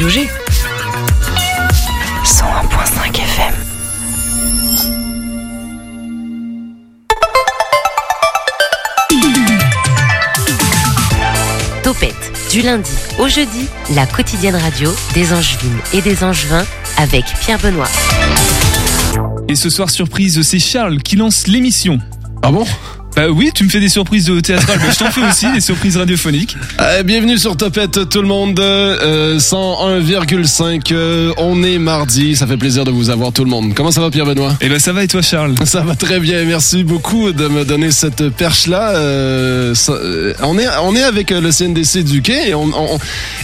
Radio G. 101.5 FM. Topette, du lundi au jeudi, la quotidienne radio des Angevines et des Angevins avec Pierre Benoît. Et ce soir, surprise, c'est Charles qui lance l'émission. Ah bon? Bah oui, tu me fais des surprises théâtrales, bah, je t'en fais aussi, des surprises radiophoniques. Euh, bienvenue sur Topette tout le monde, euh, 101,5, euh, on est mardi, ça fait plaisir de vous avoir tout le monde. Comment ça va Pierre Benoît Eh ben ça va et toi Charles? Ça va très bien, merci beaucoup de me donner cette perche-là. Euh, ça- euh, on, est, on est avec euh, le CNDC du quai et on, on-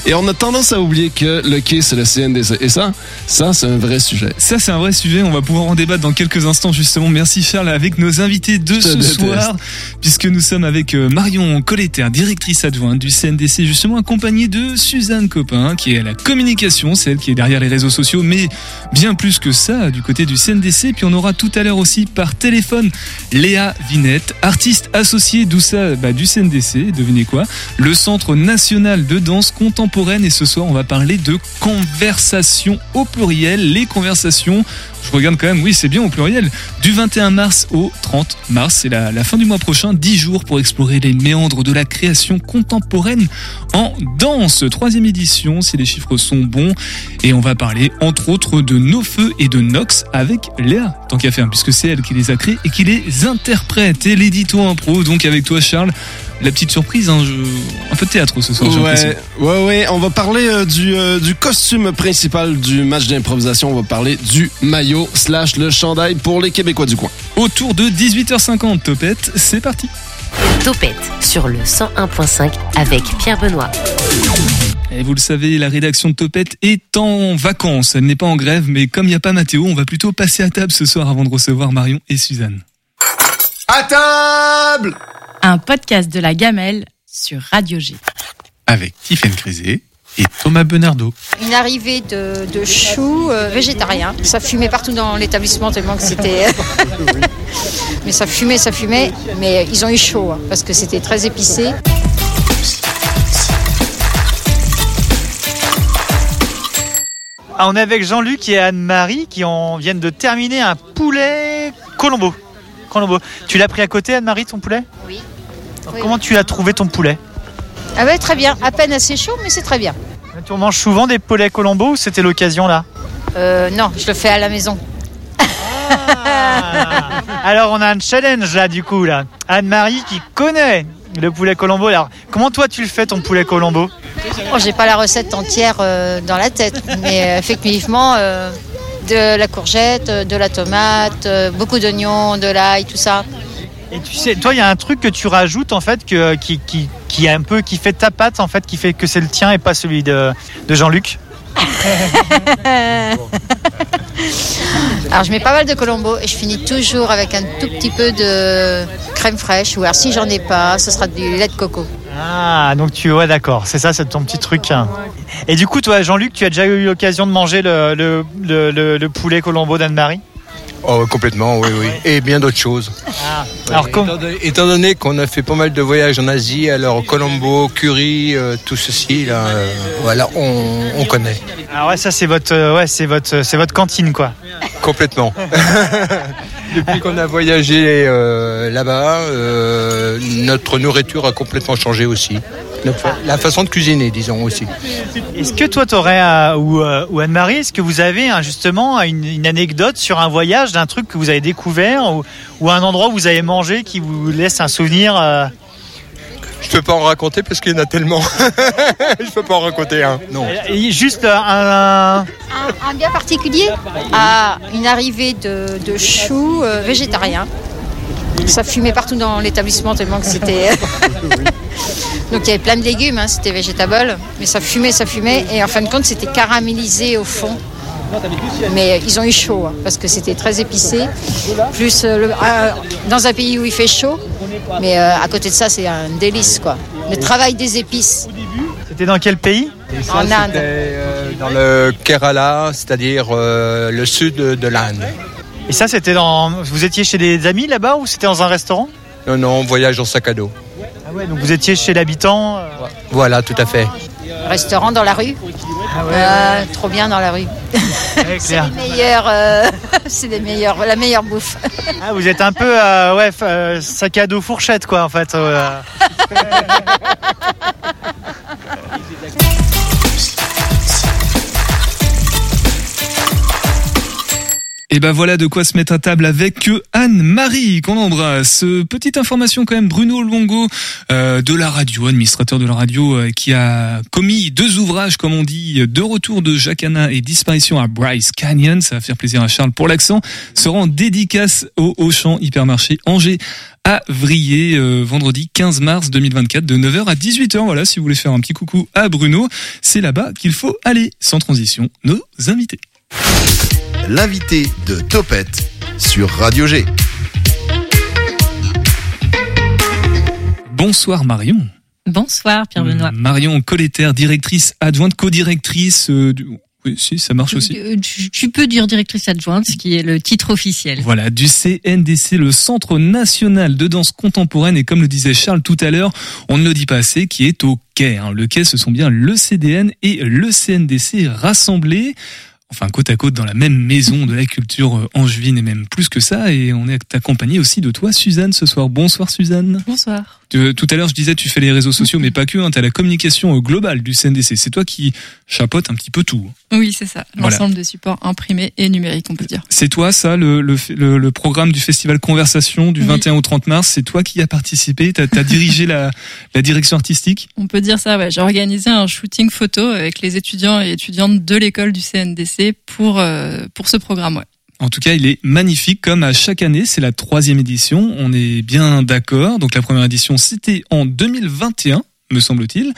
et on a tendance à oublier que le quai c'est le CNDC. Et ça, ça c'est un vrai sujet. Ça c'est un vrai sujet, on va pouvoir en débattre dans quelques instants justement. Merci Charles avec nos invités de ce déteste. soir, puisque nous sommes avec euh, Marion Colletter, directrice adjointe du CNDC, justement accompagnée de Suzanne Copin, qui est à la communication, c'est elle qui est derrière les réseaux sociaux, mais bien plus que ça du côté du CNDC. Puis on aura tout à l'heure aussi par téléphone Léa Vinette, artiste associée bah, du CNDC, devinez quoi? Le Centre National de Danse Contemporaine. Et ce soir, on va parler de conversation au pluriel, les conversations. Je regarde quand même, oui, c'est bien au pluriel. Du 21 mars au 30 mars, c'est la, la fin du mois prochain, 10 jours pour explorer les méandres de la création contemporaine en danse. Troisième édition, si les chiffres sont bons. Et on va parler, entre autres, de nos feux et de Nox avec Léa, tant qu'à faire, puisque c'est elle qui les a créés et qui les interprète. Et l'édito impro, donc avec toi, Charles. La petite surprise, hein, je- un peu de théâtre ce soir. Ouais, ouais, ouais. On va parler euh, du, euh, du costume principal du match d'improvisation. On va parler du maillot slash le chandail pour les Québécois du coin. Autour de 18h50, Topette, c'est parti. Topette sur le 101.5 avec Pierre Benoît. Et vous le savez, la rédaction de Topette est en vacances. Elle n'est pas en grève, mais comme il n'y a pas Mathéo, on va plutôt passer à table ce soir avant de recevoir Marion et Suzanne. À table un podcast de la gamelle sur Radio G. avec Tiffaine Crisé et Thomas Benardo. Une arrivée de, de choux euh, végétariens. Ça fumait partout dans l'établissement tellement que c'était. mais ça fumait, ça fumait. Mais ils ont eu chaud hein, parce que c'était très épicé. Ah, on est avec Jean-Luc et Anne-Marie qui ont, viennent de terminer un poulet Colombo. Tu l'as pris à côté, Anne-Marie, ton poulet Oui. Alors, Oui, Comment tu as trouvé ton poulet Ah ouais, très bien. À peine assez chaud, mais c'est très bien. Tu en manges souvent des poulets Colombo ou c'était l'occasion là Euh, non, je le fais à la maison. Alors on a un challenge là du coup là. Anne-Marie qui connaît le poulet Colombo. Alors comment toi tu le fais ton poulet Colombo? Oh, j'ai pas la recette entière euh, dans la tête, mais euh, effectivement, euh, de la courgette, euh, de la tomate, euh, beaucoup d'oignons, de l'ail, tout ça. Et tu sais, toi il y a un truc que tu rajoutes en fait que, qui, qui, qui est un peu qui fait ta pâte en fait, qui fait que c'est le tien et pas celui de, de Jean-Luc. Alors je mets pas mal de colombo et je finis toujours avec un tout petit peu de crème fraîche ou alors si j'en ai pas, ce sera du lait de coco. Ah, donc tu ouais d'accord, c'est ça, c'est ton petit truc. hein. Et du coup, toi, Jean-Luc, tu as déjà eu l'occasion de manger le, le, le, le- le poulet Colombo d'Anne-Marie? Oh, complètement, oui, oui. Et bien d'autres choses. Alors, com- Étant, donné- étant donné qu'on a fait pas mal de voyages en Asie, alors Colombo, curry, euh, tout ceci, là, euh, voilà, on, on connaît. ah ouais, ça c'est votre, euh, ouais, c'est votre, c'est votre cantine quoi. Complètement. Depuis qu'on a voyagé euh, là-bas, euh, notre nourriture a complètement changé aussi. La façon de cuisiner, disons aussi. Est-ce que toi, t'aurais euh, ou, Anne-Marie, est-ce que vous avez hein, justement une, anecdote sur un voyage d'un truc que vous avez découvert ou, un endroit où vous avez mangé qui vous laisse un souvenir Je peux pas en raconter parce qu'il y en a tellement. Je peux pas en raconter un. Non. et Juste un, Un, un bien particulier à une arrivée de, de choux euh, végétariens. Ça fumait partout dans l'établissement tellement que c'était. Donc il y avait plein de légumes, hein, c'était végétable, mais ça fumait, ça fumait, et en fin de compte c'était caramélisé au fond. Mais ils ont eu chaud hein, parce que c'était très épicé. Plus euh, le- euh, dans un pays où il fait chaud, mais euh, à côté de ça c'est un délice quoi. Le travail des épices C'était dans quel pays? En Inde. C'était, euh, dans le Kerala, c'est-à-dire euh, le sud de l'Inde. Et ça, c'était dans. Vous étiez chez des amis là-bas ou c'était dans un restaurant? Non, non, voyage en sac à dos. Ah ouais, donc vous étiez chez l'habitant. euh, Voilà, tout à fait. Restaurant dans la rue. Ah ouais, Euh, trop bien dans la rue. ouais, C'est les meilleurs, euh, c'est les meilleurs, la meilleure bouffe. Ah, vous êtes un peu euh, ouais, euh, sac à dos fourchette quoi en fait. Et ben voilà de quoi se mettre à table avec Anne-Marie qu'on embrasse. Euh, Petite information quand même, Bruno Longo euh, de la radio, administrateur de la radio, euh, qui a commis deux ouvrages comme on dit, De retour de Jacana et Disparition à Bryce Canyon, ça va faire plaisir à Charles pour l'accent, sera en dédicace au Auchan Hypermarché Angers à Vrier euh, vendredi 15 mars 2024 de 9h à 18h. Voilà, si vous voulez faire un petit coucou à Bruno, c'est là-bas qu'il faut aller. Sans transition, nos invités. L'invité de Topette sur Radio G. Bonsoir Marion. Bonsoir Pierre Benoît. Marion Colletter, directrice adjointe, co-directrice. euh, du... Oui, si, ça marche aussi. Euh, Tu, tu peux dire directrice adjointe, ce qui est le titre officiel. Voilà, du CNDC, le Centre National de Danse Contemporaine, et comme le disait Charles tout à l'heure, on ne le dit pas assez, qui est au quai. hein. Le quai, ce sont bien le CDN et le CNDC rassemblés, enfin côte à côte dans la même maison de la culture euh, angevine, et même plus que ça, et on est accompagné aussi de toi, Suzanne, ce soir. Bonsoir Suzanne. Bonsoir. Tu- Tout à l'heure, je disais, tu fais les réseaux sociaux, mais pas que, hein, tu as la communication euh, globale du CNDC. C'est toi qui chapeaute un petit peu tout. Oui, c'est ça. Voilà. L'ensemble des supports imprimés et numériques, on peut dire. C'est toi, ça, le, le, le, le programme du festival Conversation du Oui. 21 au 30 mars? C'est toi qui as participé? T'as as dirigé la, la direction artistique? On peut dire ça, ouais. J'ai organisé un shooting photo avec les étudiants et étudiantes de l'école du CNDC pour, euh, pour ce programme. En tout cas, il est magnifique comme à chaque année. C'est la troisième édition. On est bien d'accord. Donc la première édition, c'était en 2021 me semble-t-il,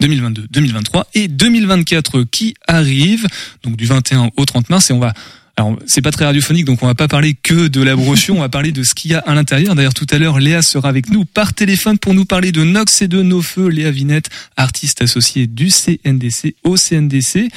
2022, 2023 et 2024 qui arrivent, donc du 21 au 30 mars et on va alors, c'est pas très radiophonique, donc on va pas parler que de la brochure, on va parler de ce qu'il y a à l'intérieur. D'ailleurs, tout à l'heure, Léa sera avec nous par téléphone pour nous parler de Nox et de Nos Feux. Léa Vinette, artiste associée du CNDC au CNDC.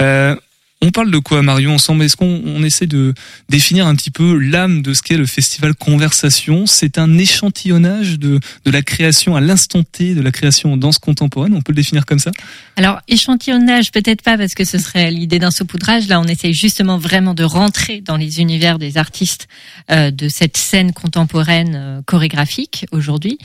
Euh, on parle de quoi, Marion, ensemble? Est-ce qu'on on essaie de définir un petit peu l'âme de ce qu'est le festival Conversation? C'est un échantillonnage de, de la création à l'instant T, de la création en danse contemporaine, on peut le définir comme ça? Alors, échantillonnage, peut-être pas, parce que ce serait l'idée d'un saupoudrage. Là, on essaye justement vraiment de rentrer dans les univers des artistes euh, de cette scène contemporaine euh, chorégraphique aujourd'hui.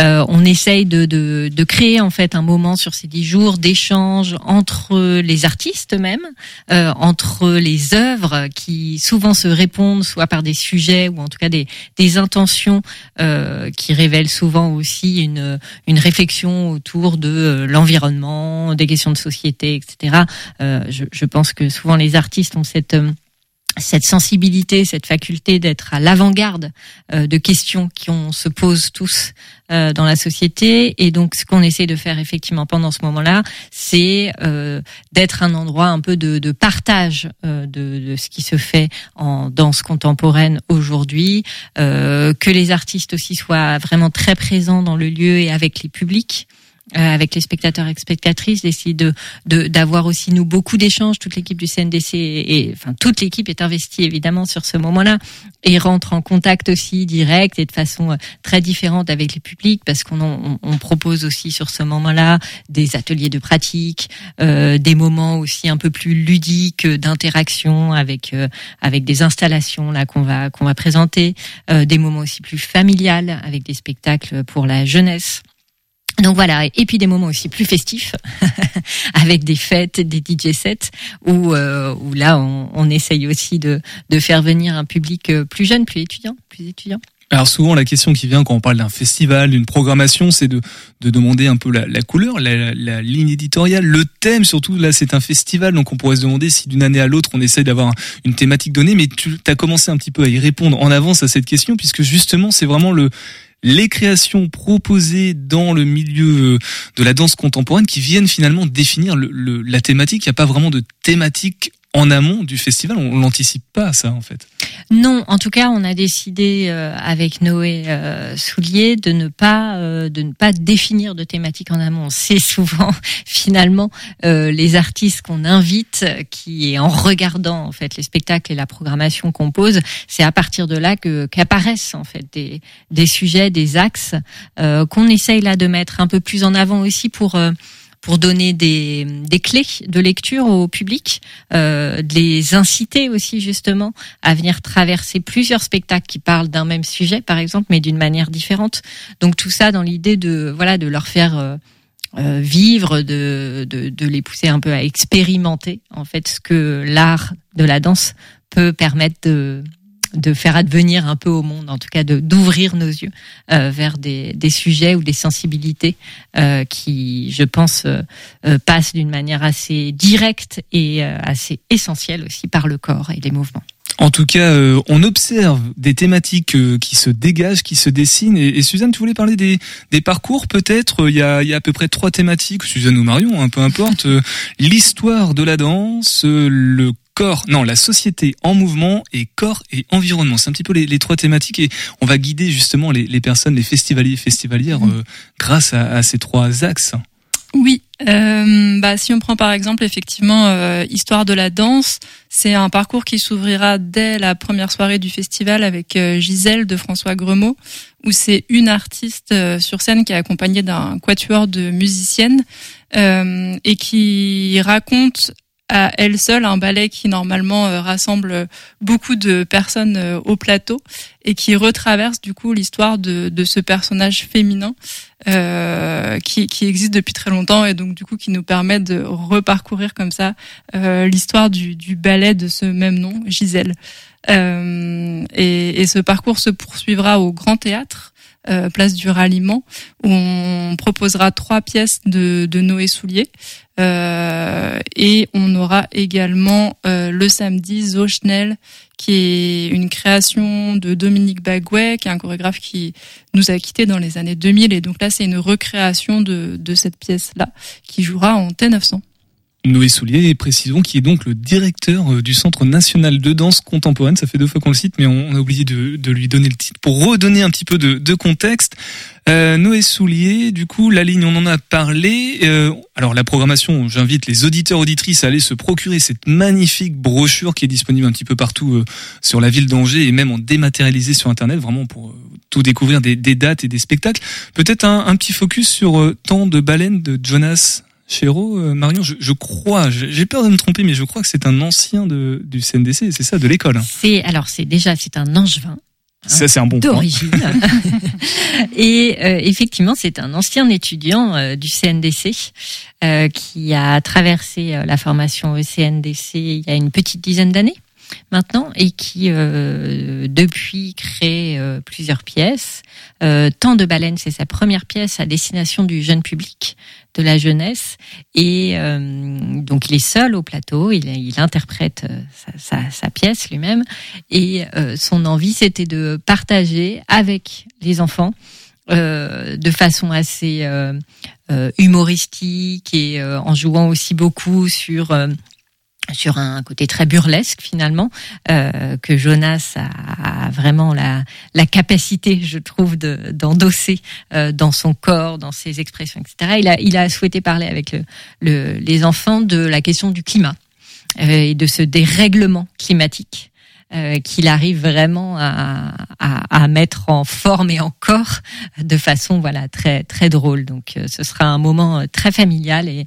Euh, on essaye de, de, de créer en fait un moment sur ces dix jours d'échange entre les artistes eux-mêmes, euh, entre les œuvres qui souvent se répondent soit par des sujets ou en tout cas des, intentions euh, qui révèlent souvent aussi une, réflexion autour de euh, l'environnement, des questions de société, etc. Euh, je, je pense que souvent les artistes ont cette euh, cette sensibilité, cette faculté d'être à l'avant-garde euh, de questions qui se pose tous euh, dans la société. Et donc, ce qu'on essaie de faire effectivement pendant ce moment-là, c'est euh, d'être un endroit un peu de, partage de, de ce qui se fait en danse contemporaine aujourd'hui, que les artistes aussi soient vraiment très présents dans le lieu et avec les publics avec les spectateurs et spectatrices, d'essayer de d'avoir aussi nous beaucoup d'échanges. Toute l'équipe du CNDC et enfin toute l'équipe est investie évidemment sur ce moment-là et rentre en contact aussi direct et de façon euh, très différente avec les publics parce qu'on on, on propose aussi sur ce moment-là des ateliers de pratique, euh, des moments aussi un peu plus ludiques euh, d'interaction avec euh, avec des installations là qu'on va qu'on va présenter, euh, des moments aussi plus familiales avec des spectacles pour la jeunesse. Donc voilà, et puis des moments aussi plus festifs, avec des fêtes, des DJ sets, où, euh, où là on, on essaye aussi de, de faire venir un public euh, plus jeune, plus étudiant, plus étudiant. Alors souvent la question qui vient quand on parle d'un festival, d'une programmation, c'est de, de demander un peu la, la couleur, la, la ligne éditoriale, le thème surtout. Là c'est un festival, donc on pourrait se demander si d'une année à l'autre on essaie d'avoir une thématique donnée, mais tu as commencé un petit peu à y répondre en avance à cette question, puisque justement c'est vraiment le les créations proposées dans le milieu euh, de la danse contemporaine qui viennent finalement définir le, le- la thématique. Il n'y a pas vraiment de thématique en amont du festival. On l'anticipe pas ça en fait. Non, en tout cas, on a décidé euh, avec Noé euh, Soulier de ne pas euh, de ne pas définir de thématique en amont. C'est souvent finalement euh, les artistes qu'on invite qui, en regardant en fait les spectacles et la programmation qu'on pose, c'est à partir de là que qu'apparaissent en fait des des sujets, des axes euh, qu'on essaye là de mettre un peu plus en avant aussi pour euh, pour donner des, clés de lecture au public, euh, de les inciter aussi justement à venir traverser plusieurs spectacles qui parlent d'un même sujet, par exemple, mais d'une manière différente. Donc tout ça dans l'idée de voilà de leur faire euh, euh, vivre, de, de, de les pousser un peu à expérimenter en fait ce que l'art de la danse peut permettre de de faire advenir un peu au monde, en tout cas de d'ouvrir nos yeux euh, vers des, des sujets ou des sensibilités euh, qui, je pense, euh, euh, passent d'une manière assez directe et euh, assez essentielle aussi par le corps et les mouvements. En tout cas, euh, on observe des thématiques qui se dégagent, qui se dessinent. Et, et Suzanne, tu voulais parler des, des parcours peut-être? Il y, a, il y a à peu près trois thématiques, Suzanne ou Marion, hein, peu importe. L'histoire de la danse, le corps, non, la société en mouvement et corps et environnement. C'est un petit peu les, les trois thématiques et on va guider justement les, les personnes, les festivaliers et festivalières euh, grâce à, à ces trois axes. Oui, euh, bah, si on prend par exemple effectivement euh, Histoire de la danse, c'est un parcours qui s'ouvrira dès la première soirée du festival avec euh, Gisèle de François Gremaud, où c'est une artiste sur scène qui est accompagnée d'un quatuor de musiciennes et qui raconte à elle seule un ballet qui normalement euh, rassemble beaucoup de personnes euh, au plateau et qui retraverse du coup l'histoire de, de ce personnage féminin euh, qui, qui existe depuis très longtemps et donc du coup qui nous permet de reparcourir comme ça euh, l'histoire du, du ballet de ce même nom, Gisèle. Euh, et, et ce parcours se poursuivra au Grand Théâtre. Euh, place du ralliement où on proposera trois pièces de, de Noé Soulier euh, et on aura également euh, le samedi Zochnel qui est une création de Dominique Bagouet, qui est un chorégraphe qui nous a quittés dans les années 2000. Et donc là, c'est une recréation de, de cette pièce-là, qui jouera en T900. Noé Soulier, précisons, qui est donc le directeur euh, du Centre national de danse contemporaine. Ça fait deux fois qu'on le cite, mais on, a oublié de, lui donner le titre pour redonner un petit peu de, contexte. Euh, Noé Soulier, du coup, la ligne, on en a parlé. Euh, alors la programmation, j'invite les auditeurs auditrices à aller se procurer cette magnifique brochure qui est disponible un petit peu partout euh, sur la ville d'Angers et même en dématérialisé sur Internet, vraiment pour euh, tout découvrir des, dates et des spectacles. Peut-être un, un petit focus sur Temps de baleine de Jonas Chéreau, euh, Marion, je, je crois, j'ai peur de me tromper, mais je crois que c'est un ancien de, du CNDC, c'est ça, de l'école. hein. C'est alors c'est déjà c'est un angevin Ça, c'est un bon point. d'origine. et euh, effectivement, c'est un ancien étudiant euh, du CNDC euh, qui a traversé la formation au CNDC il y a une petite dizaine d'années maintenant et qui euh, depuis crée euh, plusieurs pièces. Euh, Temps de baleine, c'est sa première pièce à destination du jeune public, de la jeunesse, et euh, donc il est seul au plateau, il, interprète euh, sa, sa- sa pièce lui-même, et euh, son envie c'était de partager avec les enfants euh, de façon assez euh, humoristique et en jouant aussi beaucoup sur sur un côté très burlesque finalement euh, que Jonas a, a vraiment la, la capacité, je trouve, de- d'endosser euh, dans son corps, dans ses expressions, etc. Il a, il a souhaité parler avec le, le- les enfants de la question du climat euh, et de ce dérèglement climatique euh, qu'il arrive vraiment à, à, à mettre en forme et en corps de façon voilà très très drôle. Donc euh, ce sera un moment euh, très familial et,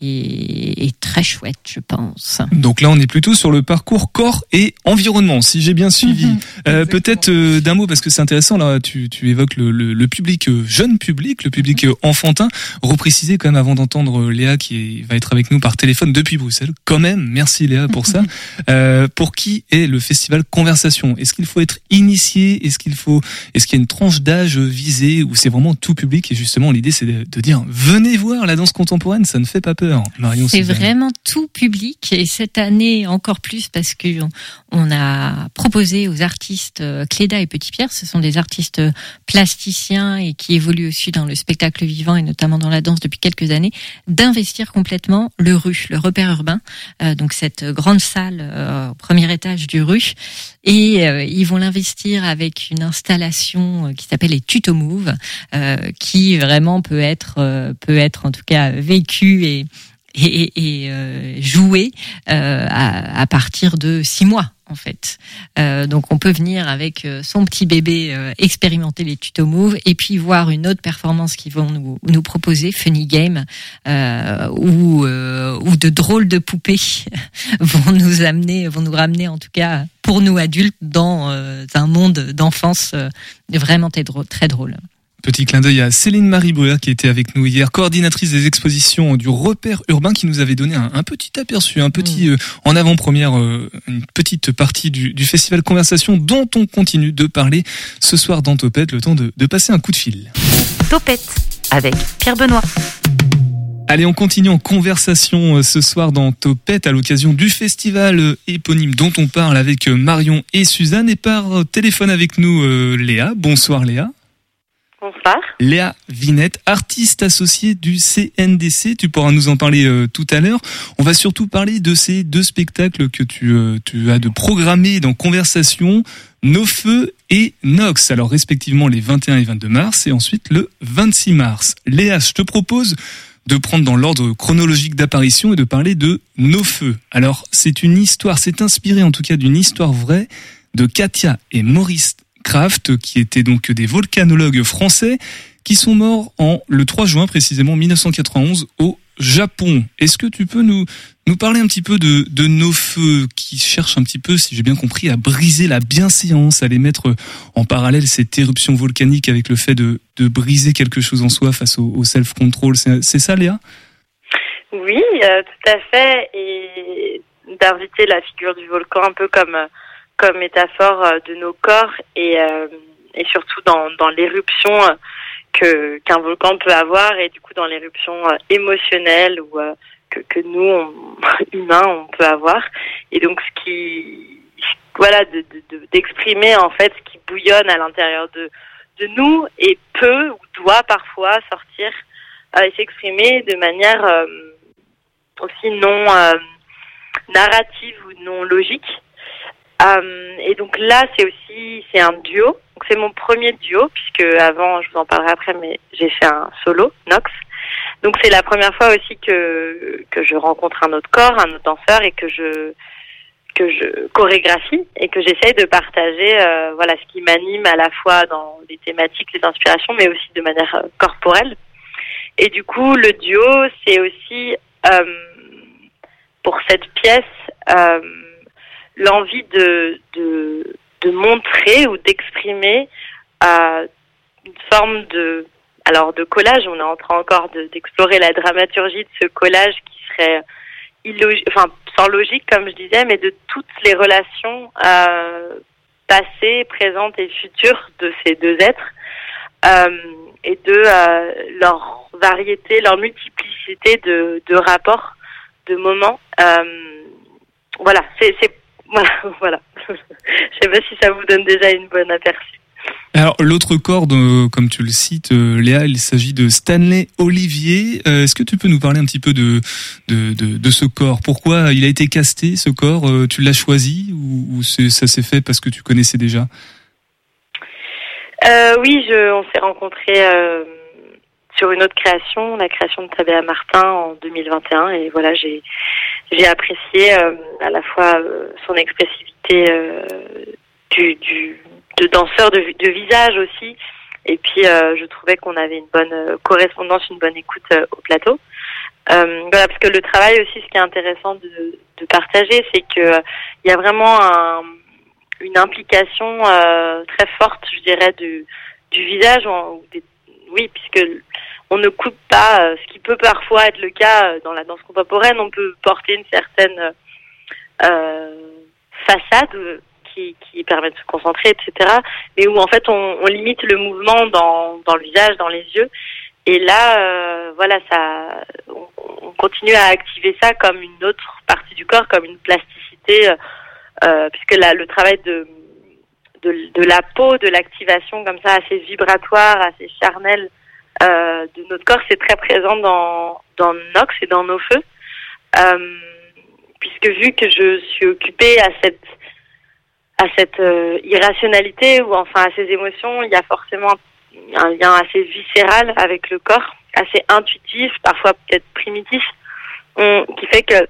et, et très chouette, je pense. Donc là, on est plutôt sur le parcours corps et environnement, si j'ai bien suivi. Mhm, Euh, Peut-être euh, d'un mot, parce que c'est intéressant, là, tu, tu évoques le, le, le public euh, jeune public, le public euh, enfantin. Repréciser quand même avant d'entendre euh, Léa qui va être avec nous par téléphone depuis Bruxelles. Quand même, merci Léa pour ça. Euh, pour qui est le festival Conversation? Est-ce qu'il faut être initié? Est-ce qu'il faut Est-ce qu'il y a une tranche d'âge visée? Ou c'est vraiment tout public? Et justement, l'idée c'est de, de dire venez voir la danse contemporaine, ça ne fait pas peur. Marion, C'est vraiment tout public et cette année encore plus parce que on- on a proposé aux artistes euh, Cléda et Petit Pierre, ce sont des artistes plasticiens et qui évoluent aussi dans le spectacle vivant et notamment dans la danse depuis quelques années, d'investir complètement le RU, le repère urbain, euh, donc cette grande salle euh, au premier étage du RU. Et euh, ils vont l'investir avec une installation euh, qui s'appelle les Tuto Move, euh, qui vraiment peut être euh, peut être en tout cas vécue et et, et euh, jouer euh, à, à, partir de six mois en fait. Euh, donc on peut venir avec euh, son petit bébé euh, expérimenter les tutos Move et puis voir une autre performance qu'ils vont nous, nous proposer, Funny Game, euh, ou, ou de drôles de poupées vont nous amener, vont nous ramener en tout cas pour nous adultes dans un monde d'enfance vraiment très drôle. Petit clin d'œil à Céline Marie Bruer qui était avec nous hier, coordinatrice des expositions du repère urbain qui nous avait donné un, petit aperçu, un petit mmh. euh, en avant-première, euh, une petite partie du, festival Conversation dont on continue de parler ce soir dans Topette, le temps de, de passer un coup de fil. Topette avec Pierre Benoît. Allez, on continue en conversation euh, ce soir dans Topette à l'occasion du festival éponyme dont on parle avec Marion et Suzanne et par téléphone avec nous Léa. Bonsoir Léa. Léa Vinette, artiste associée du CNDC. Tu pourras nous en parler euh, tout à l'heure. On va surtout parler de ces deux spectacles que tu, euh, tu as de programmer dans Conversation, Nos Feux et Nox. Alors respectivement les 21 et 22 mars et ensuite le 26 mars. Léa, je te propose de prendre dans l'ordre chronologique d'apparition et de parler de Nos Feux. Alors c'est une histoire, c'est inspiré en tout cas d'une histoire vraie de Katia et Maurice qui étaient donc des volcanologues français, qui sont morts le 3 juin précisément 1991 au Japon. Est-ce que tu peux nous nous parler un petit peu de, de nos feux qui cherchent un petit peu, si j'ai bien compris, à briser la bienséance, à les mettre en parallèle cette éruption volcanique avec le fait de, de briser quelque chose en soi face au, self-control? C'est ça, Léa? Oui, euh, tout à fait. Et d'inviter la figure du volcan un peu comme comme métaphore euh, de nos corps et, euh, et surtout dans, dans l'éruption euh, que qu'un volcan peut avoir et du coup dans l'éruption émotionnelle ou que, que nous humains on peut avoir. Et donc ce qui voilà d'exprimer de, de, en fait ce qui bouillonne à l'intérieur de de nous et peut ou doit parfois sortir et s'exprimer de manière aussi non narrative ou non logique euh, et donc là, c'est aussi c'est un duo. Donc c'est mon premier duo puisque avant, je vous en parlerai après, mais j'ai fait un solo Nox. Donc c'est la première fois aussi que que je rencontre un autre corps, un autre danseur et que je que je chorégraphie et que j'essaye de partager euh, voilà ce qui m'anime à la fois dans les thématiques, les inspirations, mais aussi de manière euh, corporelle. Et du coup, le duo, c'est aussi pour cette pièce. L'envie de, de, de, montrer ou d'exprimer euh, une forme de alors de collage. On est en train encore d'explorer la dramaturgie de ce collage qui serait enfin sans logique comme je disais, mais de toutes les relations euh, passées, présentes et futures de ces deux êtres euh, et de euh, leur variété, leur multiplicité de, de rapports, de moments. Voilà, c'est voilà, voilà. Je sais pas si ça vous donne déjà une bonne aperçu. Alors l'autre corps, comme tu le cites, euh, Léa, il s'agit de Stanley Olivier. Euh, est-ce que tu peux nous parler un petit peu de de, de, ce corps? Pourquoi il a été casté ce corps? Euh, Tu l'as choisi ou, ça s'est fait parce que tu connaissais déjà? Oui, je, on s'est rencontrés sur une autre création, la création de Tabea Martin en 2021, et voilà, j'ai j'ai apprécié euh, à la fois euh, son expressivité euh, du, de danseur de, visage aussi, et puis je trouvais qu'on avait une bonne correspondance, une bonne écoute au plateau. voilà, parce que le travail aussi, ce qui est intéressant de, partager, c'est que il y a vraiment un, une implication très forte, je dirais, du, du visage, oui, puisque on ne coupe pas, euh, ce qui peut parfois être le cas euh, dans la danse contemporaine. On peut porter une certaine euh, façade qui, permet de se concentrer, etc. Mais où en fait on, limite le mouvement dans, le visage, dans les yeux. Et là, voilà, ça, on, on, continue à activer ça comme une autre partie du corps, comme une plasticité, puisque là, le travail de, de, la peau, de l'activation comme ça, assez vibratoire, assez charnelle, euh, de notre corps, c'est très présent dans, dans Nox et dans nos feux. Euh, puisque vu que je suis occupée à cette à cette euh, irrationalité ou enfin à ces émotions, il y a forcément un lien assez viscéral avec le corps, assez intuitif, parfois peut-être primitif. qui fait que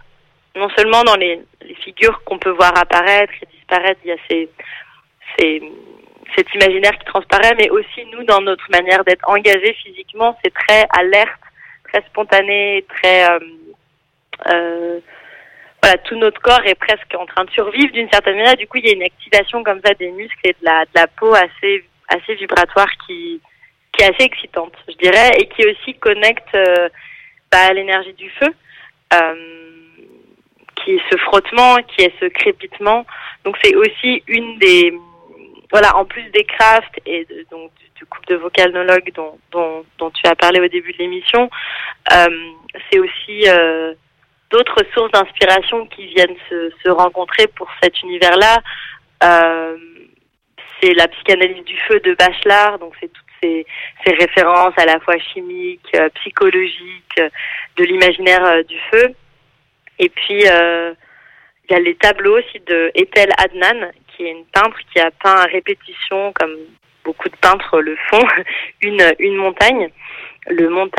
non seulement dans les figures qu'on peut voir apparaître et disparaître, il y a ces, ces, cet imaginaire qui transparaît, mais aussi nous, dans notre manière d'être engagés physiquement, c'est très alerte, très spontané, très... euh, euh, voilà, tout notre corps est presque en train de survivre d'une certaine manière. Du coup, il y a une activation comme ça des muscles et de la, de la peau assez, assez vibratoire qui, qui est assez excitante, je dirais, et qui aussi connecte euh, bah, à l'énergie du feu, euh, qui est ce frottement, qui est ce crépitement. Donc, c'est aussi une des, voilà, en plus des crafts et donc du, couple de vocalnologues dont, dont, dont tu as parlé au début de l'émission, euh, c'est aussi euh, d'autres sources d'inspiration qui viennent se, se rencontrer pour cet univers-là. Euh, c'est la psychanalyse du feu de Bachelard, donc c'est toutes ces, ces références à la fois chimiques, euh, psychologiques, euh, de l'imaginaire euh, du feu. Et puis, il y a les tableaux aussi de Ethel Adnan, qui est une peintre qui a peint à répétition, comme beaucoup de peintres le font, une, une montagne, le mont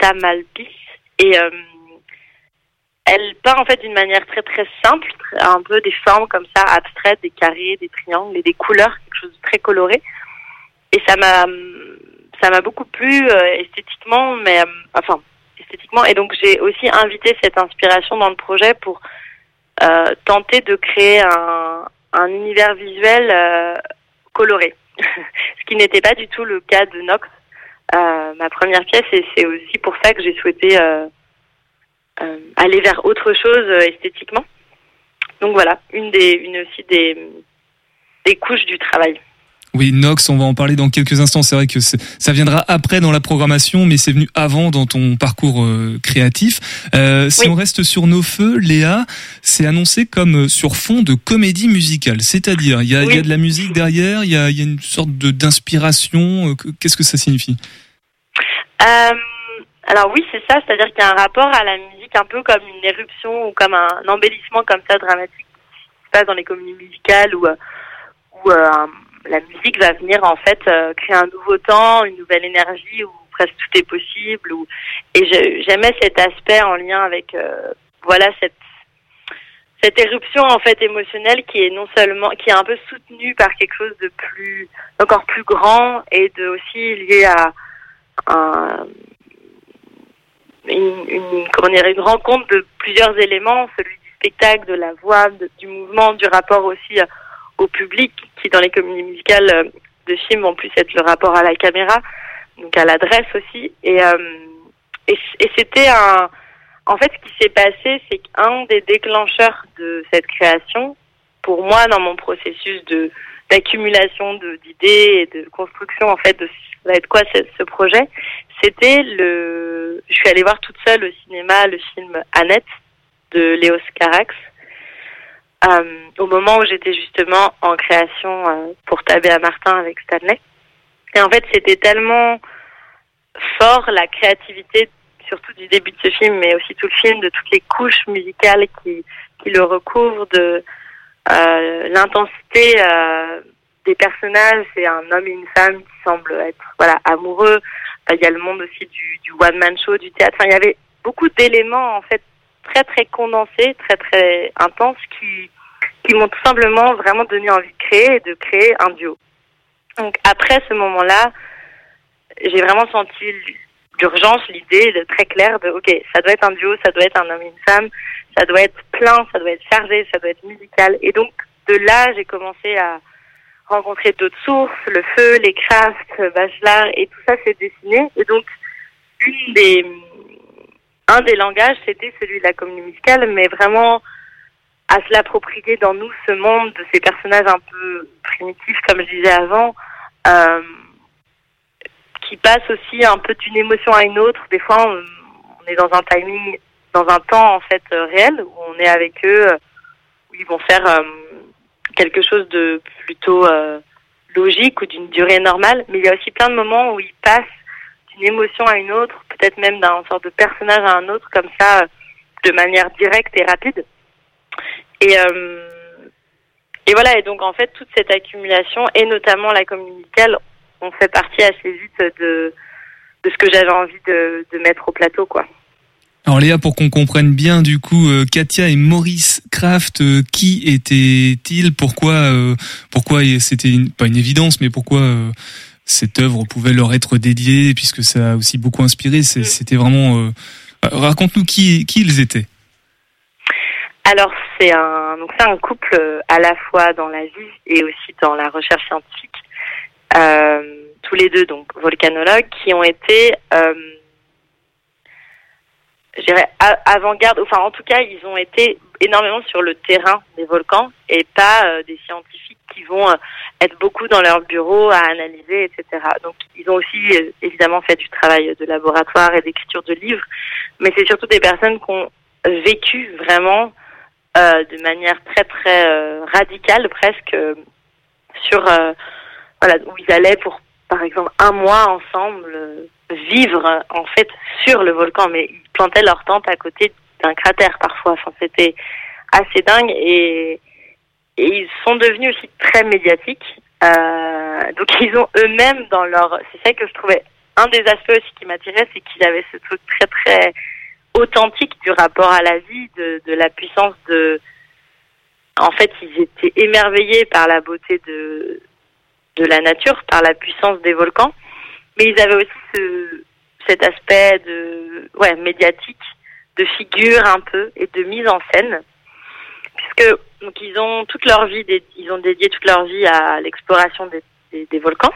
Tamalpais. Et euh, elle peint en fait d'une manière très très simple, un peu des formes comme ça, abstraites, des carrés, des triangles et des couleurs, quelque chose de très coloré. Et ça m'a ça m'a beaucoup plu euh, esthétiquement, mais euh, enfin esthétiquement. Et donc j'ai aussi invité cette inspiration dans le projet pour tenter de créer un, un univers visuel euh, coloré, ce qui n'était pas du tout le cas de Nox, euh, ma première pièce, et c'est aussi pour ça que j'ai souhaité euh, aller vers autre chose esthétiquement. Donc voilà, une des, une aussi des, des couches du travail. Oui, Nox, on va en parler dans quelques instants. C'est vrai que ça viendra après dans la programmation, mais c'est venu avant dans ton parcours euh, créatif. Euh, si Oui. on reste sur nos feux, Léa, c'est annoncé comme euh, sur fond de comédie musicale. C'est-à-dire, il y a, y de la musique derrière, il y a, il y a une sorte d'inspiration. euh, que- Qu'est-ce que ça signifie? Euh, alors oui, c'est ça, c'est-à-dire qu'il y a un rapport à la musique un peu comme une éruption ou comme un, embellissement comme ça dramatique qui se passe dans les comédies musicales un- la musique va venir en fait euh, créer un nouveau temps, une nouvelle énergie où presque tout est possible. Et j'aimais cet aspect en lien avec euh, voilà cette éruption en fait émotionnelle qui est non seulement qui est un peu soutenue par quelque chose de plus encore plus grand et de aussi lié à un, une, rencontre de plusieurs éléments, celui du spectacle, de la voix, du mouvement, du rapport aussi au public, qui dans les comédies musicales euh, de film vont plus être le rapport à la caméra, donc à l'adresse aussi. Et, euh, et, et c'était un... En fait, ce qui s'est passé, c'est qu'un des déclencheurs de cette création, pour moi, dans mon processus de d'accumulation d'idées et de construction, en fait, de ce va être quoi ce, ce projet, c'était le. Je suis allée voir toute seule au cinéma le film Annette de Léos Carax. Euh, au moment où j'étais justement en création euh, pour Tabea Martin avec Stanley. Et en fait, c'était tellement fort la créativité, surtout du début de ce film, mais aussi tout le film, de toutes les couches musicales qui, qui le recouvrent, de euh, l'intensité euh, des personnages. C'est un homme et une femme qui semblent être voilà amoureux. Il y a le monde aussi du, du one man show, du théâtre. Enfin, il y avait beaucoup d'éléments en fait très très condensés, très très intenses qui qui m'ont tout simplement vraiment donné envie de créer et de créer un duo. Donc après ce moment-là, j'ai vraiment senti l'urgence, l'idée très claire de ok, ça doit être un duo, ça doit être un homme et une femme, ça doit être plein, ça doit être chargé, ça doit être musical. Et donc de là, j'ai commencé à rencontrer d'autres sources, le feu, les crafts, Bachelard, et tout ça s'est dessiné. Et donc une des un des langages, c'était celui de la comédie musicale, mais vraiment à se l'approprier dans nous ce monde de ces personnages un peu primitifs, comme je disais avant, euh, qui passent aussi un peu d'une émotion à une autre. Des fois, on, est dans un timing, dans un temps en fait euh, réel où on est avec eux, euh, où ils vont faire quelque chose de plutôt logique ou d'une durée normale. Mais il y a aussi plein de moments où ils passent d'une émotion à une autre, peut-être même d'un sorte de personnage à un autre, comme ça, de manière directe et rapide. Et, euh, et voilà, et donc en fait, toute cette accumulation, et notamment la comédie musicale, on fait partie assez vite de, de ce que j'avais envie de, de mettre au plateau, quoi. Alors Léa, pour qu'on comprenne bien, du coup, euh, Katia et Maurice Kraft, euh, qui étaient-ils? Pourquoi, pourquoi c'était pas une évidence, mais pourquoi cette œuvre pouvait leur être dédiée, puisque ça a aussi beaucoup inspiré. c'est- C'était vraiment. euh, Raconte-nous qui, qui ils étaient. Alors c'est un donc c'est un couple euh, à la fois dans la vie et aussi dans la recherche scientifique. Euh, tous les deux donc volcanologues qui ont été euh, je dirais avant-garde enfin en tout cas ils ont été énormément sur le terrain des volcans et pas euh, des scientifiques qui vont euh, être beaucoup dans leur bureau à analyser etc. Donc ils ont aussi euh, évidemment fait du travail de laboratoire et d'écriture de livres mais c'est surtout des personnes qui ont vécu vraiment de manière très très radicale presque sur voilà où ils allaient pour par exemple un mois ensemble vivre en fait sur le volcan mais ils plantaient leur tente à côté d'un cratère parfois enfin c'était assez dingue et ils sont devenus aussi très médiatiques Euh, donc ils ont eux-mêmes dans leur c'est ça que je trouvais un des aspects aussi qui m'attirait c'est qu'ils avaient ce truc très très authentique du rapport à la vie, de, la puissance de. En fait, ils étaient émerveillés par la beauté de, de la nature, par la puissance des volcans, mais ils avaient aussi ce, cet aspect de, ouais, médiatique, de figure un peu et de mise en scène, puisque donc ils ont toute leur vie, ils ont dédié toute leur vie à l'exploration des, des, des volcans.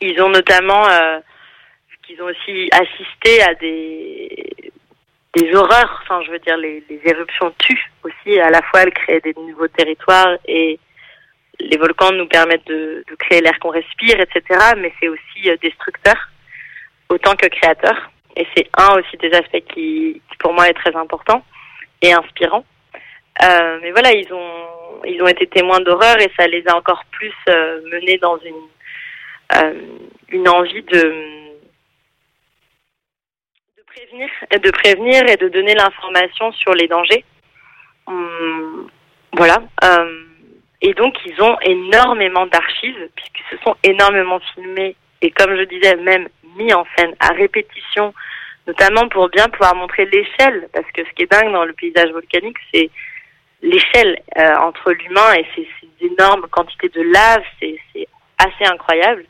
Ils ont notamment euh, qu'ils ont aussi assisté à des des horreurs, enfin je veux dire les, les éruptions tuent aussi, à la fois elles créent des nouveaux territoires et les volcans nous permettent de, de créer l'air qu'on respire, etc. Mais c'est aussi euh, destructeur autant que créateur. Et c'est un aussi des aspects qui, pour moi est très important et inspirant. Euh, mais voilà, ils ont ils ont été témoins d'horreur et ça les a encore plus euh, menés dans une euh, une envie de prévenir, de prévenir et de donner l'information sur les dangers. Hum, voilà. Et donc, ils ont énormément d'archives, puisqu'ils se sont énormément filmés et, comme je disais, même mis en scène à répétition, notamment pour bien pouvoir montrer l'échelle, parce que ce qui est dingue dans le paysage volcanique, c'est l'échelle euh, entre l'humain et ces, énormes quantités de lave, c'est assez incroyable.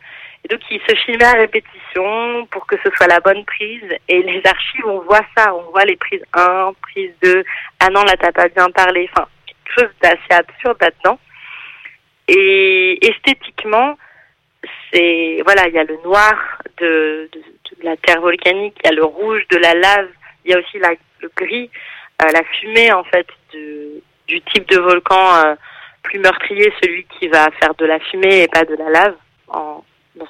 Et donc, ils se filmaient à répétition pour que ce soit la bonne prise. Et les archives, on voit ça. On voit les prises 1, prise 2. Ah non, là, t'as pas bien parlé. Enfin, quelque chose d'assez absurde là-dedans. Et esthétiquement, c'est, voilà, il y a le noir de, la terre volcanique, il y a le rouge de la lave, il y a aussi le gris, euh, la fumée, en fait, du type de volcan euh, plus meurtrier, celui qui va faire de la fumée et pas de la lave dans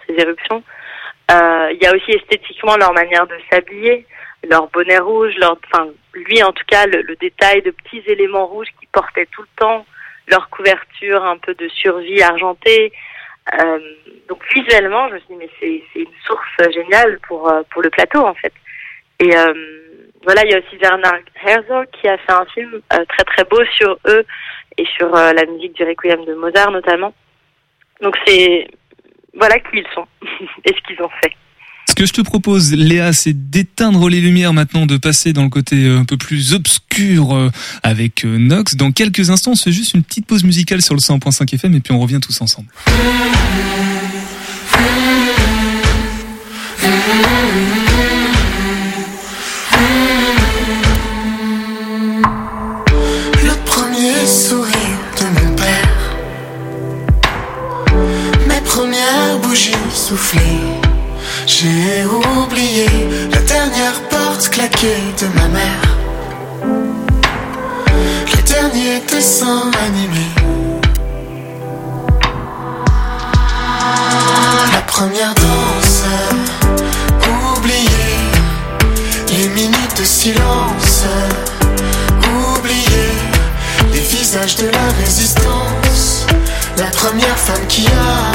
ces éruptions. Euh, il y a aussi esthétiquement leur manière de s'habiller, leur bonnet rouge, enfin, lui en tout cas, le, le détail de petits éléments rouges qu'ils portaient tout le temps, leur couverture un peu de survie argentée. Euh, donc visuellement, je me suis dit, mais c'est une source géniale pour, euh, pour le plateau en fait. Et euh, voilà, il y a aussi Werner Herzog qui a fait un film euh, très très beau sur eux et sur euh, la musique du Requiem de Mozart notamment. Donc c'est voilà qui ils sont et ce qu'ils ont fait. Ce que je te propose, Léa, c'est d'éteindre les lumières maintenant, de passer dans le côté euh, un peu plus obscur euh, avec euh, Nox. Dans quelques instants, on se fait juste une petite pause musicale sur le 100.5 FM et puis on revient tous ensemble. Le J'ai oublié la dernière porte claquée de ma mère, les derniers dessins animés. La première danse, oubliée, les minutes de silence oublier les visages de la résistance. La première femme qui a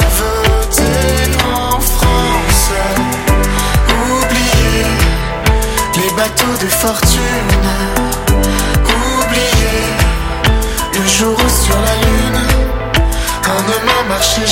de fortune. Oublier le jour où sur la lune un homme a marché.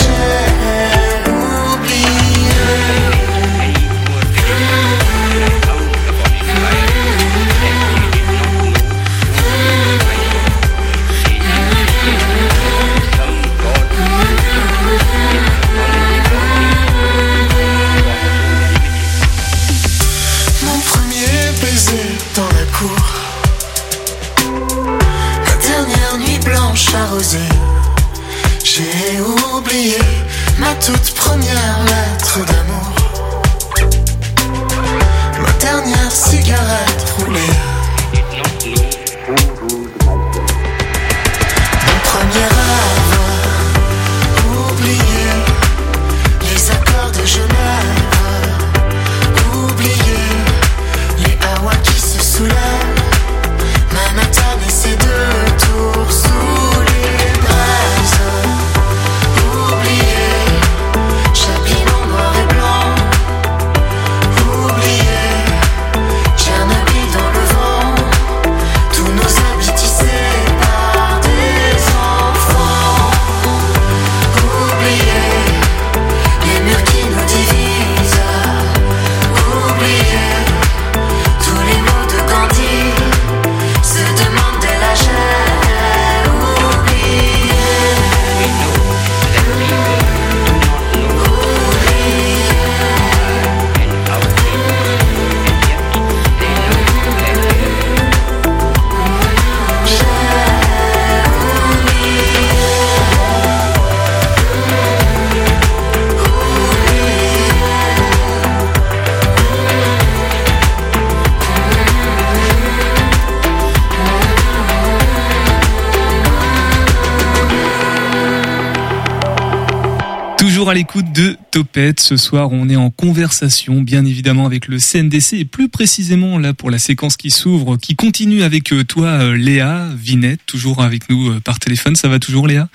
Toujours à l'écoute de Topette. Ce soir, on est en conversation, bien évidemment, avec le CNDC et plus précisément là pour la séquence qui s'ouvre, qui continue avec euh, toi, euh, Léa Vinette, toujours avec nous euh, par téléphone. Ça va toujours, Léa?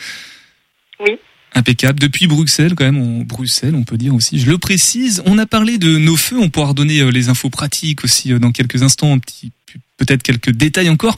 Oui. Impeccable. Depuis Bruxelles, quand même, on, Bruxelles, on peut dire aussi. Je le précise. On a parlé de nos feux. On pourra redonner les infos pratiques aussi dans quelques instants. Un petit, peut-être quelques détails encore.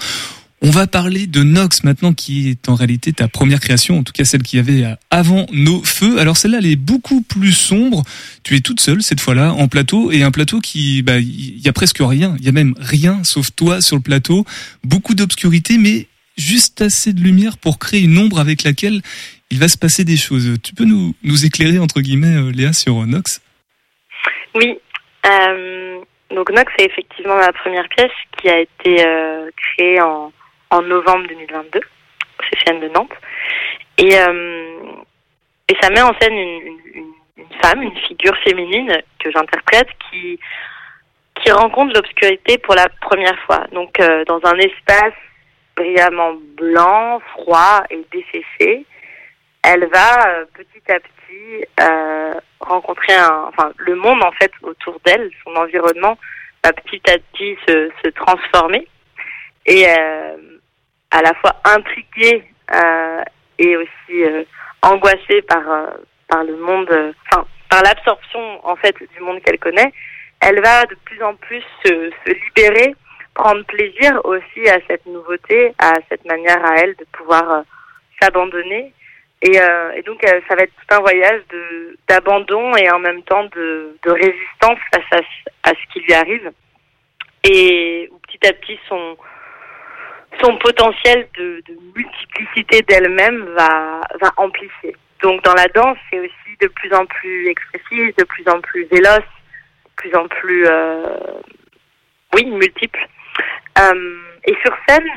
On va parler de Nox maintenant, qui est en réalité ta première création, en tout cas celle qu'il y avait euh, avant nos feux. Alors celle-là, elle est beaucoup plus sombre. Tu es toute seule cette fois-là en plateau et un plateau qui, bah, il y a presque rien. Il y a même rien sauf toi sur le plateau. Beaucoup d'obscurité, mais juste assez de lumière pour créer une ombre avec laquelle il va se passer des choses. Tu peux nous, éclairer entre guillemets, euh, Léa, sur euh, Nox? Oui. Donc Nox est effectivement ma première pièce qui a été créée en, en novembre 2022 au CCN de Nantes. Et, euh, et ça met en scène une, femme, une figure féminine que j'interprète qui, qui rencontre l'obscurité pour la première fois. Donc euh, dans un espace brillamment blanc, froid et desséché, elle va euh, petit à petit rencontrer un, enfin le monde en fait autour d'elle, son environnement va petit à petit se, se transformer et à la fois intriguée euh, et aussi euh, angoissée par euh, par le monde, enfin par l'absorption en fait du monde qu'elle connaît, elle va de plus en plus se, se libérer, prendre plaisir aussi à cette nouveauté, à cette manière à elle de pouvoir s'abandonner et, euh, et donc, ça va être tout un voyage de d'abandon et en même temps de, de résistance face à, ce- qui lui arrive. Et petit à petit, son, son potentiel de, multiplicité d'elle-même va, va amplifier. Donc, dans la danse, c'est aussi de plus en plus expressif, de plus en plus véloce, de plus en plus, euh, oui, multiple. Euh, et sur scène,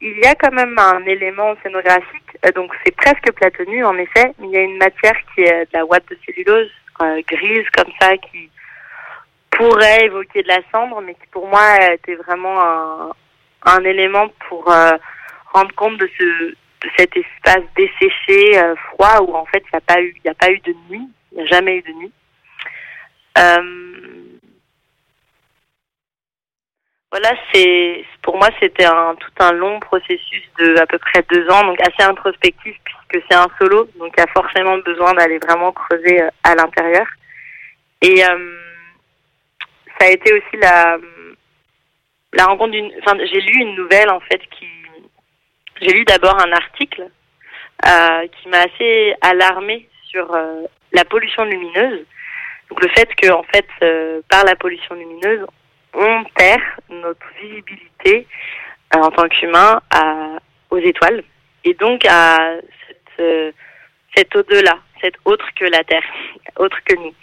il y a quand même un élément scénographique, euh, donc c'est presque platonu en effet, mais il y a une matière qui est de la ouate de cellulose, grise comme ça, qui pourrait évoquer de la cendre, mais qui pour moi était vraiment un, un élément pour euh, rendre compte de ce de cet espace desséché, euh, froid, où en fait il n'y a pas eu il a pas eu de nuit, il n'y a jamais eu de nuit. Euh, voilà, c'est pour moi c'était un tout un long processus de à peu près deux ans, donc assez introspectif puisque c'est un solo, donc il y a forcément besoin d'aller vraiment creuser à l'intérieur. Et ça a été aussi la la rencontre d'une. Enfin, j'ai lu une nouvelle en fait qui. J'ai lu d'abord un article euh, qui m'a assez alarmée sur euh, la pollution lumineuse. Donc le fait que en fait euh, par la pollution lumineuse on perd notre visibilité euh, en tant qu'humain aux étoiles et donc à cette, euh, cet au-delà, cet autre que la Terre, autre que nous.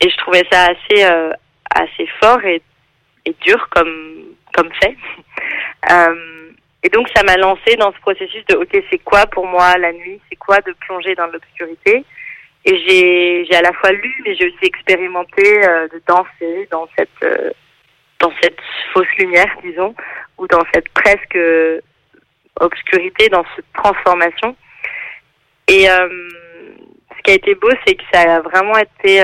Et je trouvais ça assez euh, assez fort et, et dur comme comme fait. Euh, Et donc ça m'a lancé dans ce processus de ok c'est quoi pour moi la nuit, c'est quoi de plonger dans l'obscurité? Et j'ai j'ai à la fois lu mais j'ai aussi expérimenté euh, de danser dans cette euh, dans cette fausse lumière disons ou dans cette presque obscurité, dans cette transformation. Et ce qui a été beau c'est que ça a vraiment été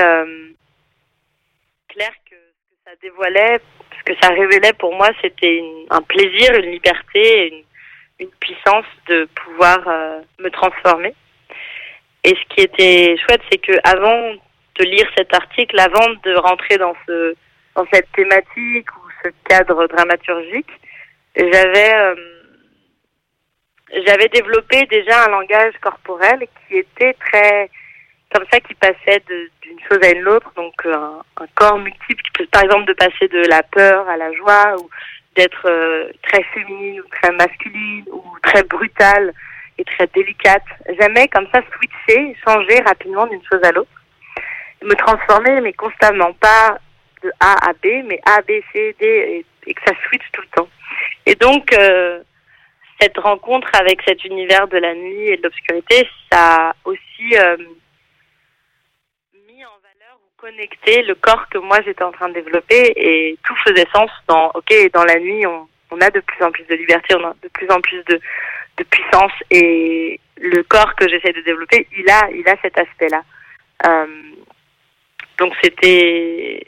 clair que ça dévoilait que ça révélait pour moi, c'était un plaisir, une liberté, une, une puissance de pouvoir euh, me transformer. Et ce qui était chouette, c'est que avant de lire cet article, avant de rentrer dans ce dans cette thématique ou ce cadre dramaturgique, j'avais euh, j'avais développé déjà un langage corporel qui était très comme ça qui passait d'une chose à une autre, donc euh, un, corps multiple, par exemple de passer de la peur à la joie, ou d'être euh, très féminine ou très masculine, ou très brutale et très délicate. Jamais comme ça switcher, changer rapidement d'une chose à l'autre. Me transformer, mais constamment, pas de A à B, mais A, B, C, D, et, que ça switch tout le temps. Et donc, euh, cette rencontre avec cet univers de la nuit et de l'obscurité, ça a aussi... connecter le corps que moi j'étais en train de développer et tout faisait sens dans ok dans la nuit on, a de plus en plus de liberté on a de plus en plus de, de puissance et le corps que j'essaie de développer il a il a cet aspect là donc c'était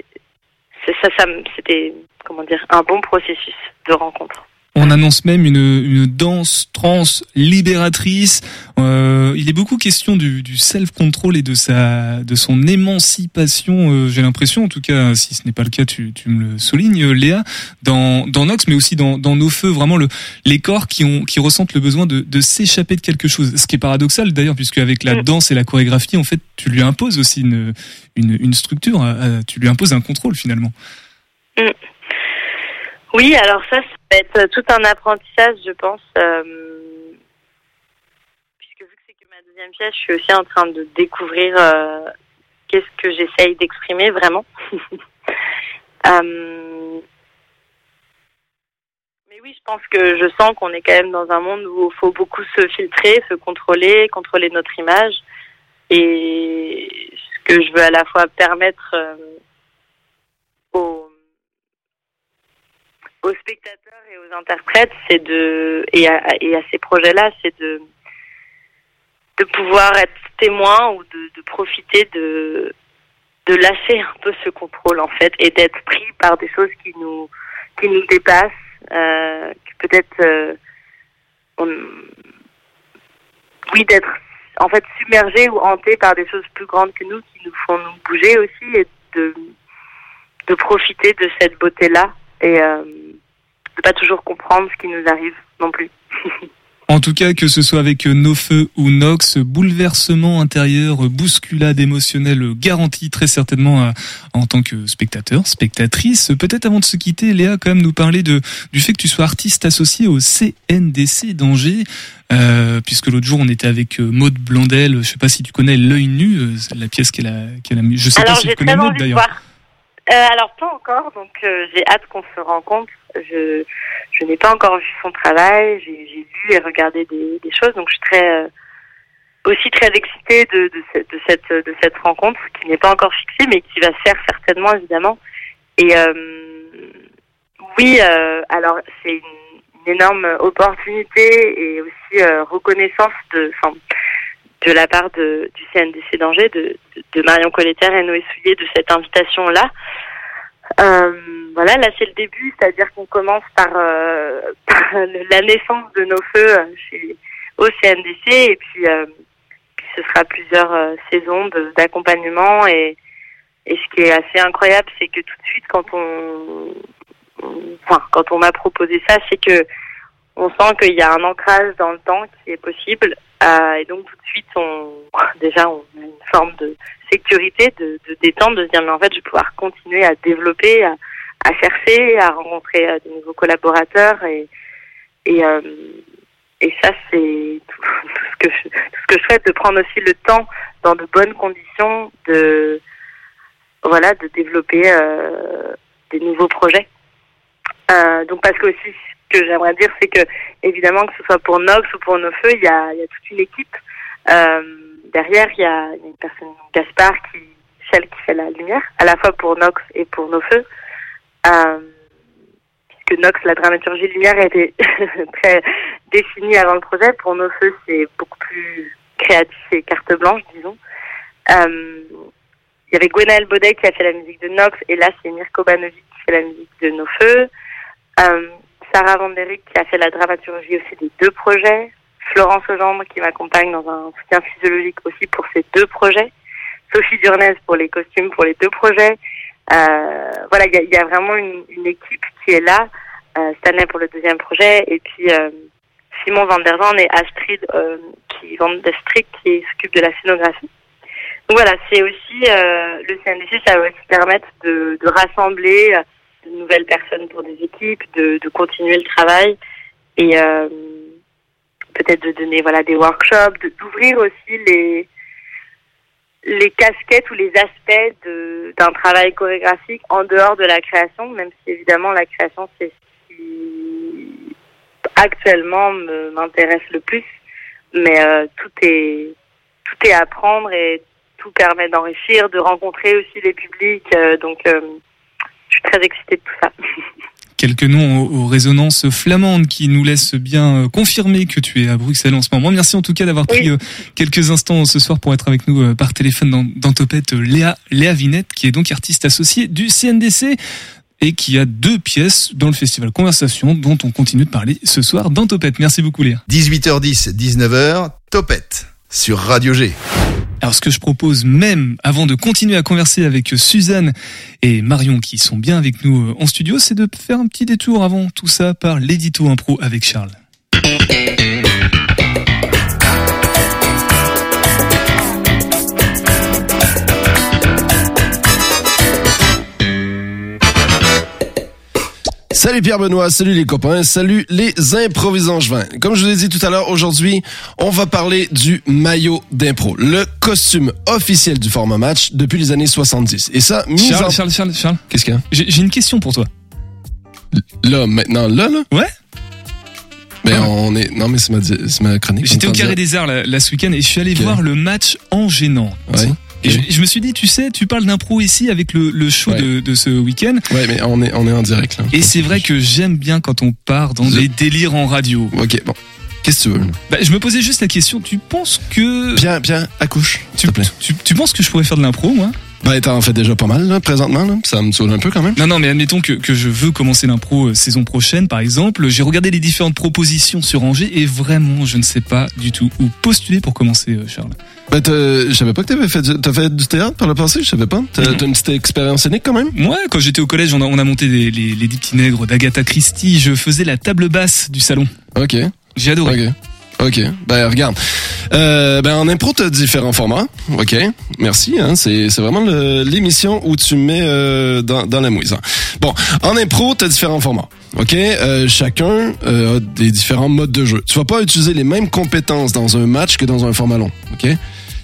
ça ça c'était comment dire un bon processus de rencontre On annonce même une, une danse trans libératrice. Euh, il est beaucoup question du, du self-control et de sa, de son émancipation. euh, J'ai l'impression, en tout cas, si ce n'est pas le cas, tu, tu me le soulignes, Léa, dans, dans Nox, mais aussi dans, dans nos feux, vraiment le, les corps qui ont, qui ressentent le besoin de, de s'échapper de quelque chose. Ce qui est paradoxal d'ailleurs, puisque avec la danse et la chorégraphie, en fait, tu lui imposes aussi une, une, une structure. euh, Tu lui imposes un contrôle finalement. Mm. Oui, alors ça, ça va être tout un apprentissage, je pense. euh, puisque vu que c'est que ma deuxième pièce, je suis aussi en train de découvrir euh, qu'est-ce que j'essaye d'exprimer vraiment. Euh, mais oui, je pense que je sens qu'on est quand même dans un monde où il faut beaucoup se filtrer, se contrôler, contrôler notre image. Et ce que je veux à la fois permettre euh, aux, aux spectateurs et aux interprètes, c'est de et à, et à ces projets-là, c'est de de pouvoir être témoin ou de, de profiter de de lâcher un peu ce contrôle en fait et d'être pris par des choses qui nous qui nous dépassent, euh, peut-être euh, on- oui d'être en fait submergé ou hanté par des choses plus grandes que nous qui nous font nous bouger aussi et de de profiter de cette beauté là et euh, de pas toujours comprendre ce qui nous arrive non plus. En tout cas, que ce soit avec euh, nos feux ou Nox, bouleversement intérieur, euh, bousculade émotionnelle euh, garantie très certainement à- en tant que spectateur, spectatrice. Peut-être avant de se quitter, Léa, quand même nous parler de, du fait que tu sois artiste associé au CNDC d'Angers, euh, puisque l'autre jour on était avec euh, Maude Blondel, je sais pas si tu connais L'œil nu, euh, la pièce qu'elle a, qu'elle a mis. Je sais alors pas si tu connais Maude d'ailleurs. Euh, alors pas encore, donc euh, j'ai hâte qu'on se rencontre. Je je n'ai pas encore vu son travail. J'ai lu et regardé des, choses, donc je suis très euh, aussi très excitée de, de, cette, de cette de cette rencontre qui n'est pas encore fixée, mais qui va se faire certainement évidemment. Et euh, oui, euh, alors c'est une, énorme opportunité et aussi reconnaissance de, de la part de, du CNDC d'Angers, de, Marion Colletter et Noé Souillet de cette invitation-là. Euh, voilà, là c'est le début, c'est-à-dire qu'on commence par, euh, la naissance de nos feux euh, chez, au et puis, puis ce sera plusieurs saisons d'accompagnement et, et ce qui est assez incroyable, c'est que tout de suite quand quand on m'a proposé ça, c'est que on sent qu'il y a un ancrage dans le temps qui est possible euh, et donc tout de suite on déjà on a une forme de sécurité, de, de détente, de dire mais en fait je vais pouvoir continuer à développer, à, chercher, à rencontrer euh, de nouveaux collaborateurs et et, euh, ça c'est tout, ce que je, ce que je souhaite de prendre aussi le temps dans de bonnes conditions de voilà de développer euh, des nouveaux projets. Donc parce que aussi que j'aimerais dire, c'est que évidemment que ce soit pour Nox ou pour nos feux, il y a, toute une équipe. Euh, derrière, il y, a, une personne, Gaspard, qui celle qui fait la lumière, à la fois pour Nox et pour nos feux. Euh, puisque Nox, la dramaturgie lumière, été très définie avant le projet. Pour nos feux, c'est beaucoup plus créatif et carte blanche, disons. Euh, il y avait Gwenaël Baudet qui a fait la musique de Nox, et là, c'est Mirko Banovic qui fait la musique de Nos Feux. Sarah Vanderick qui a fait la dramaturgie aussi des deux projets. Florence Legendre qui m'accompagne dans un soutien physiologique aussi pour ces deux projets. Sophie Durnez pour les costumes pour les deux projets. Euh, voilà, il y a, y a, vraiment une, une, équipe qui est là. Euh, Stanley pour le deuxième projet et puis euh, Simon Van der et Astrid euh, qui Van der Strik qui s'occupe de la scénographie. Donc voilà, c'est aussi euh, le CNDC, ça va aussi permettre de, de rassembler de nouvelles personnes pour des équipes, de, continuer le travail et euh, peut-être de donner voilà des workshops, d'ouvrir aussi les les casquettes ou les aspects d'un travail chorégraphique en dehors de la création, même si évidemment la création c'est ce qui actuellement m'intéresse le plus, mais euh, tout est tout est à apprendre et tout permet d'enrichir, de rencontrer aussi les publics, euh, donc suis très excitée de tout ça. quelques noms aux, résonances flamandes qui nous laissent bien euh, confirmer que tu es à Bruxelles en ce moment. Merci en tout cas d'avoir pris oui. quelques instants ce soir pour être avec nous par téléphone dans, dans Topette Léa, Léa Vinette, qui est donc artiste associée du CNDC et qui a deux pièces dans le festival Conversation dont on continue de parler ce soir dans Topette. Merci beaucoup Léa. 18h10, 19h, Topette sur Radio G. Alors ce que je propose même avant de continuer à converser avec Suzanne et Marion qui sont bien avec nous en studio, c'est de faire un petit détour avant tout ça par l'édito impro avec Charles. Salut Pierre Benoît, salut les copains, salut les improvisants vins. Comme je vous l'ai dit tout à l'heure, aujourd'hui, on va parler du maillot d'impro, le costume officiel du format match depuis les années 70. Et ça, mis Charles, en... Charles, Charles, Charles, Qu'est-ce qu'il y a? J'ai une question pour toi. Là, maintenant, là, là? Ouais mais ah. on est non mais c'est ma, ma chronique. J'étais au carré des arts là, là ce week-end et je suis allé okay. voir le match en gênant. Ouais. Et je, je, me suis dit, tu sais, tu parles d'impro ici avec le, le show ouais. de, de, ce week-end. Ouais, mais on est, on est en direct là. Et c'est vrai que j'aime bien quand on part dans des délires en radio. Ok, bon. Qu'est-ce que tu veux? Bah, Je me posais juste la question, tu penses que... Bien, bien, accouche, tu, tu, tu penses que je pourrais faire de l'impro, moi? Bah, t'en fais déjà pas mal, là, présentement, là. Ça me saoule un peu quand même. Non, non, mais admettons que, que je veux commencer l'impro euh, saison prochaine, par exemple. J'ai regardé les différentes propositions sur Angers et vraiment, je ne sais pas du tout où postuler pour commencer, euh, Charles. Bah, je savais pas que t'avais fait, du, t'as fait du théâtre par le passé, je savais pas. T'as, Mhm. t'as une petite expérience scénique quand même? Ouais, quand j'étais au collège, on a, on a monté des, les, les dix petits nègres d'Agatha Christie. Je faisais la table basse du salon. Ok. J'ai adoré. Ok. Ok, ben regarde. Euh, ben en impro t'as différents formats. Ok, merci. Hein, c'est c'est vraiment l'émission où tu mets euh, dans dans la mouise. hein. Bon, en impro t'as différents formats. Ok, euh, chacun euh, a des différents modes de jeu. Tu vas pas utiliser les mêmes compétences dans un match que dans un format long. Ok?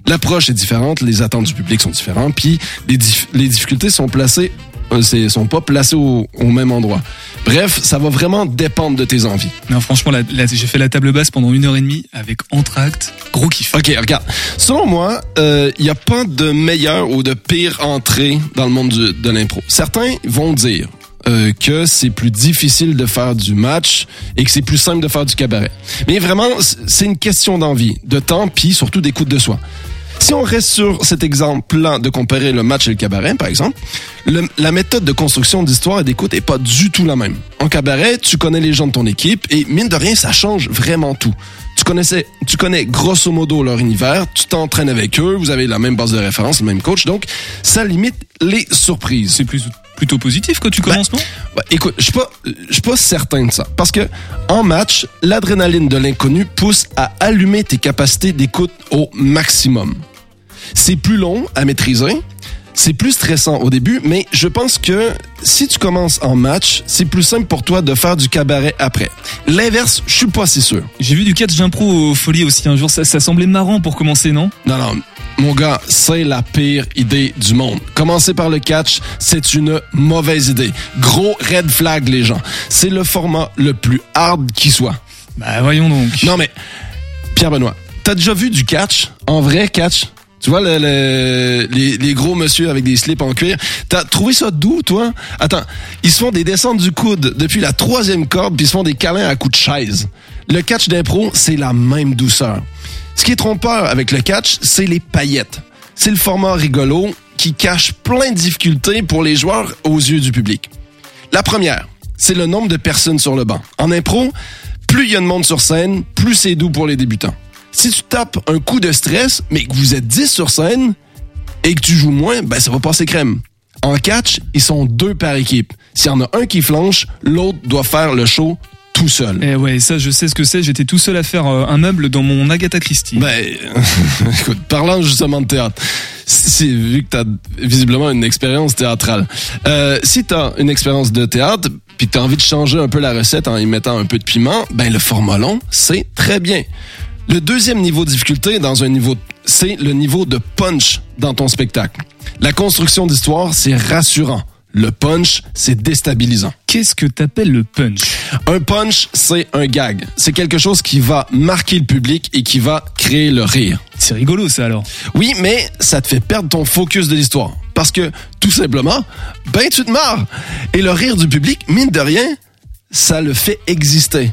L'approche est différente, les attentes du public sont différentes, puis les, les difficultés sont placées, euh, c'est- sont pas placées au, au même endroit. Bref, ça va vraiment dépendre de tes envies. Non, franchement, j'ai fait la table basse pendant une heure et demie avec entracte. Gros kiff. Ok, regarde. Selon moi, il n'y a pas de meilleure ou de pire entrée dans le monde du- de l'impro. Certains vont dire euh, que c'est plus difficile de faire du match et que c'est plus simple de faire du cabaret. Mais vraiment, c'est une question d'envie, de temps, puis surtout d'écoute de soi. Si on reste sur cet exemple-là de comparer le match et le cabaret, par exemple, le- la méthode de construction d'histoire et d'écoute est pas du tout la même. En cabaret, tu connais les gens de ton équipe et mine de rien, ça change vraiment tout. Tu connaissais, tu connais grosso modo leur univers, tu t'entraînes avec eux, vous avez la même base de référence, le même coach, donc ça limite les surprises. C'est plus, plutôt positif quand tu commences, non Bah, écoute, je suis pas, pas certain de ça. Parce que, en match, l'adrénaline de l'inconnu pousse à allumer tes capacités d'écoute au maximum. C'est plus long à maîtriser. C'est plus stressant au début, mais je pense que si tu commences en match, c'est plus simple pour toi de faire du cabaret après. L'inverse, je suis pas si sûr. J'ai vu du catch d'impro au folie aussi un jour. Ça, ça semblait marrant pour commencer, non? Non, non. mon gars, c'est la pire idée du monde. Commencer par le catch, c'est une mauvaise idée. Gros red flag, les gens. C'est le format le plus hard qui soit. Bah voyons donc. Non mais, Pierre-Benoît, t'as déjà vu du catch? En vrai catch? Tu vois, le- le- les, les gros monsieur avec des slips en cuir. T'as trouvé ça doux, toi? Attends, ils se font des descentes du coude depuis la troisième corde, puis ils se font des câlins à coups de chaise. Le catch d'impro, c'est la même douceur. Ce qui est trompeur avec le catch, c'est les paillettes. C'est le format rigolo qui cache plein de difficultés pour les joueurs aux yeux du public. La première, c'est le nombre de personnes sur le banc. En impro, plus il y a de monde sur scène, plus c'est doux pour les débutants. Si tu tapes un coup de stress, mais que vous êtes 10 sur scène et que tu joues moins, ben ça va passer crème. En catch, ils sont deux par équipe. S'il y en a un qui flanche, l'autre doit faire le show tout seul. Eh ouais, ça je sais ce que c'est. J'étais tout seul à faire euh, un meuble dans mon Agatha Christie. Ben, écoute, parlant justement de théâtre, c'est vu que t'as visiblement une expérience théâtrale. Euh, si t'as une expérience de théâtre, puis que t'as envie de changer un peu la recette en y mettant un peu de piment, ben le format long, c'est très bien. Le deuxième niveau de difficulté dans un niveau, c'est le niveau de punch dans ton spectacle. La construction d'histoire, c'est rassurant. Le punch, c'est déstabilisant. Qu'est-ce que t'appelles le punch? Un punch, c'est un gag. C'est quelque chose qui va marquer le public et qui va créer le rire. C'est rigolo ça alors. Oui, mais ça te fait perdre ton focus de l'histoire. Parce que, tout simplement, ben tu te marres. Et le rire du public, mine de rien, ça le fait exister.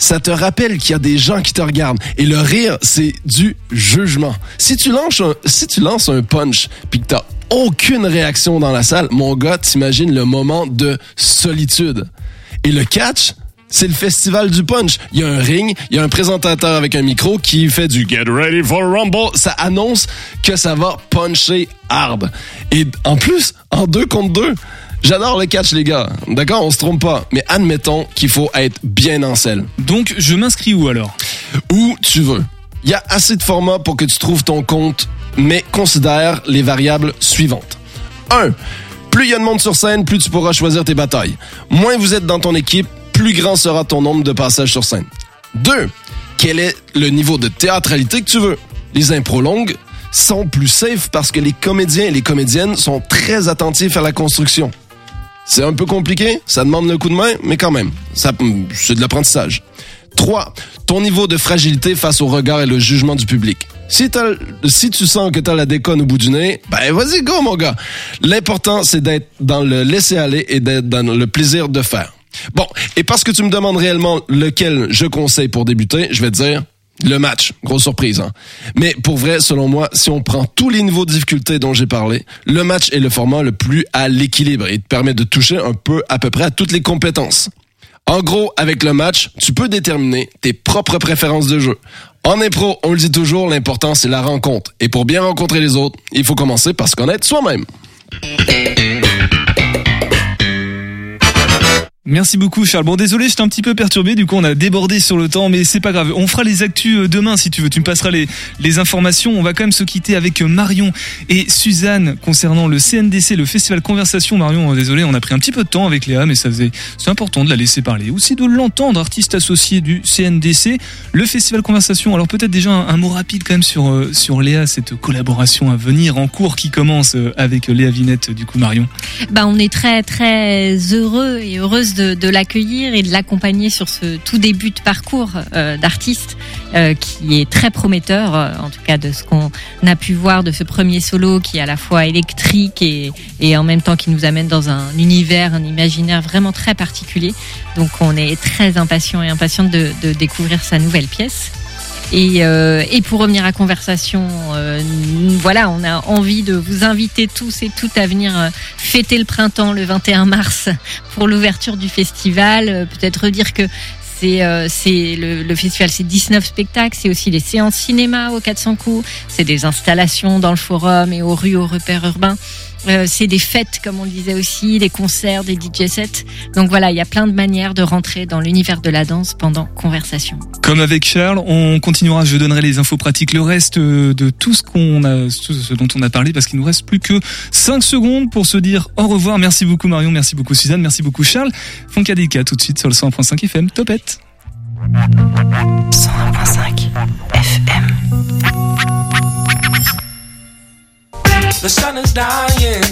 Ça te rappelle qu'il y a des gens qui te regardent. Et le rire, c'est du jugement. Si tu lances un, si tu lances un punch, puis que t'as aucune réaction dans la salle, mon gars, t'imagines le moment de solitude. Et le catch, c'est le festival du punch. Il y a un ring, il y a un présentateur avec un micro qui fait du Get Ready for Rumble. Ça annonce que ça va puncher hard. Et en plus, en deux contre deux, j'adore le catch, les gars. D'accord, on se trompe pas. Mais admettons qu'il faut être bien en selle. Donc je m'inscris où alors? Où tu veux. Il y a assez de formats pour que tu trouves ton compte, mais considère les variables suivantes. 1. Plus il y a de monde sur scène, plus tu pourras choisir tes batailles. Moins vous êtes dans ton équipe, plus grand sera ton nombre de passages sur scène. 2. Quel est le niveau de théâtralité que tu veux? Les impros longues sont plus safe parce que les comédiens et les comédiennes sont très attentifs à la construction. C'est un peu compliqué, ça demande le coup de main, mais quand même, ça, c'est de l'apprentissage. 3. Ton niveau de fragilité face au regard et le jugement du public. Si, t'as- si tu sens que tu as la déconne au bout du nez, ben vas-y, go mon gars. L'important, c'est d'être dans le laisser-aller et d'être dans le plaisir de faire. Bon, et parce que tu me demandes réellement lequel je conseille pour débuter, je vais te dire le match. Grosse surprise, hein. Mais pour vrai, selon moi, si on prend tous les niveaux de difficulté dont j'ai parlé, le match est le format le plus à l'équilibre et te permet de toucher un peu à peu près à toutes les compétences. En gros, avec le match, tu peux déterminer tes propres préférences de jeu. En impro, on le dit toujours, l'important c'est la rencontre. Et pour bien rencontrer les autres, il faut commencer par se connaître soi-même. Merci beaucoup Charles. Bon désolé, j'étais un petit peu perturbé, du coup on a débordé sur le temps, mais c'est pas grave. On fera les actus euh, demain si tu veux, tu me passeras les, informations. On va quand même se quitter avec euh, Marion et Suzanne concernant le CNDC, le festival Conversation. Marion, euh, désolé, on a pris un petit peu de temps avec Léa, mais ça faisait, c'est important de la laisser parler. Aussi de l'entendre, artiste associé du CNDC, le festival Conversation. Alors peut-être déjà un, mot rapide quand même sur, sur Léa, cette collaboration à venir en cours qui commence avec Léa Vinette, du coup Marion. Bah, on est très très heureux et heureuse de, de l'accueillir et de l'accompagner sur ce tout début de parcours euh, d'artiste euh, qui est très prometteur, euh, en tout cas de ce qu'on a pu voir de ce premier solo qui est à la fois électrique et, et en même temps qui nous amène dans un univers, un imaginaire vraiment très particulier. Donc on est très impatient et impatiente de, de découvrir sa nouvelle pièce. Et, euh, et pour revenir à conversation, euh, voilà, on a envie de vous inviter tous et toutes à venir euh, fêter le printemps le 21 mars pour l'ouverture du festival. Peut-être redire que c'est euh, le, festival, c'est 19 spectacles, c'est aussi les séances cinéma au 400 coups, c'est des installations dans le forum et aux rues, aux repères urbains. Euh, c'est des fêtes, comme on le disait aussi, des concerts, des DJ sets. Donc voilà, il y a plein de manières de rentrer dans l'univers de la danse pendant conversation. Comme avec Charles, on continuera, je donnerai les infos pratiques, le reste euh, de tout ce qu'on a, tout ce dont on a parlé, parce qu'il nous reste plus que 5 secondes pour se dire au revoir. Merci beaucoup Marion, merci beaucoup Suzanne, merci beaucoup Charles. Foncadéca tout de suite sur le 101.5 FM, topette. 101.5 FM. The sun is dying.